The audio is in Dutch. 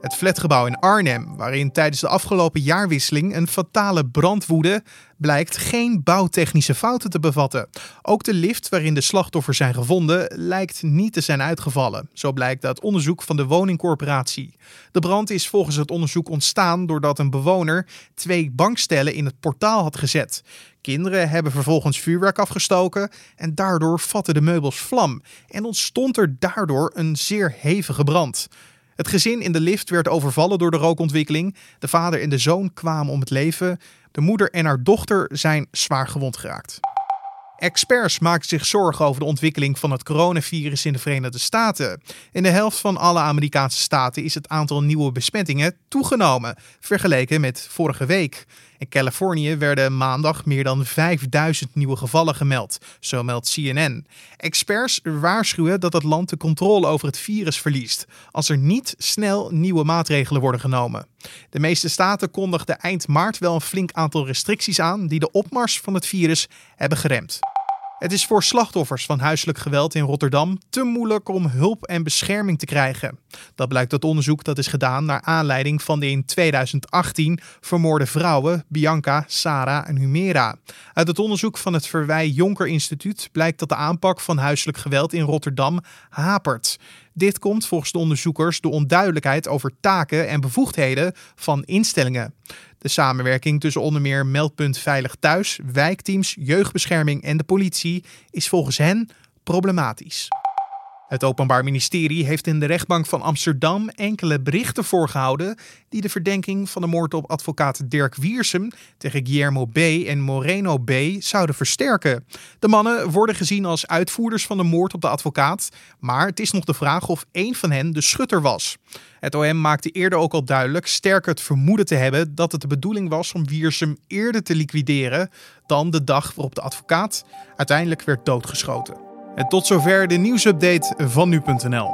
Het flatgebouw in Arnhem, waarin tijdens de afgelopen jaarwisseling een fatale brand woedde, blijkt geen bouwtechnische fouten te bevatten. Ook de lift waarin de slachtoffers zijn gevonden lijkt niet te zijn uitgevallen. Zo blijkt uit onderzoek van de woningcorporatie. De brand is volgens het onderzoek ontstaan doordat een bewoner twee bankstellen in het portaal had gezet. Kinderen hebben vervolgens vuurwerk afgestoken en daardoor vatten de meubels vlam en ontstond er daardoor een zeer hevige brand. Het gezin in de lift werd overvallen door de rookontwikkeling. De vader en de zoon kwamen om het leven. De moeder en haar dochter zijn zwaar gewond geraakt. Experts maken zich zorgen over de ontwikkeling van het coronavirus in de Verenigde Staten. In de helft van alle Amerikaanse staten is het aantal nieuwe besmettingen toegenomen, vergeleken met vorige week. In Californië werden maandag meer dan 5000 nieuwe gevallen gemeld, zo meldt CNN. Experts waarschuwen dat het land de controle over het virus verliest als er niet snel nieuwe maatregelen worden genomen. De meeste staten kondigden eind maart wel een flink aantal restricties aan die de opmars van het virus hebben geremd. Het is voor slachtoffers van huiselijk geweld in Rotterdam te moeilijk om hulp en bescherming te krijgen. Dat blijkt uit onderzoek dat is gedaan naar aanleiding van de in 2018 vermoorde vrouwen Bianca, Sarah en Humera. Uit het onderzoek van het Verwij Jonker Instituut blijkt dat de aanpak van huiselijk geweld in Rotterdam hapert. Dit komt volgens de onderzoekers door onduidelijkheid over taken en bevoegdheden van instellingen. De samenwerking tussen onder meer Meldpunt Veilig Thuis, wijkteams, jeugdbescherming en de politie is volgens hen problematisch. Het Openbaar Ministerie heeft in de rechtbank van Amsterdam enkele berichten voorgehouden die de verdenking van de moord op advocaat Dirk Wiersum tegen Guillermo B. en Moreno B. zouden versterken. De mannen worden gezien als uitvoerders van de moord op de advocaat, maar het is nog de vraag of één van hen de schutter was. Het OM maakte eerder ook al duidelijk sterk het vermoeden te hebben dat het de bedoeling was om Wiersum eerder te liquideren dan de dag waarop de advocaat uiteindelijk werd doodgeschoten. En tot zover de nieuwsupdate van nu.nl.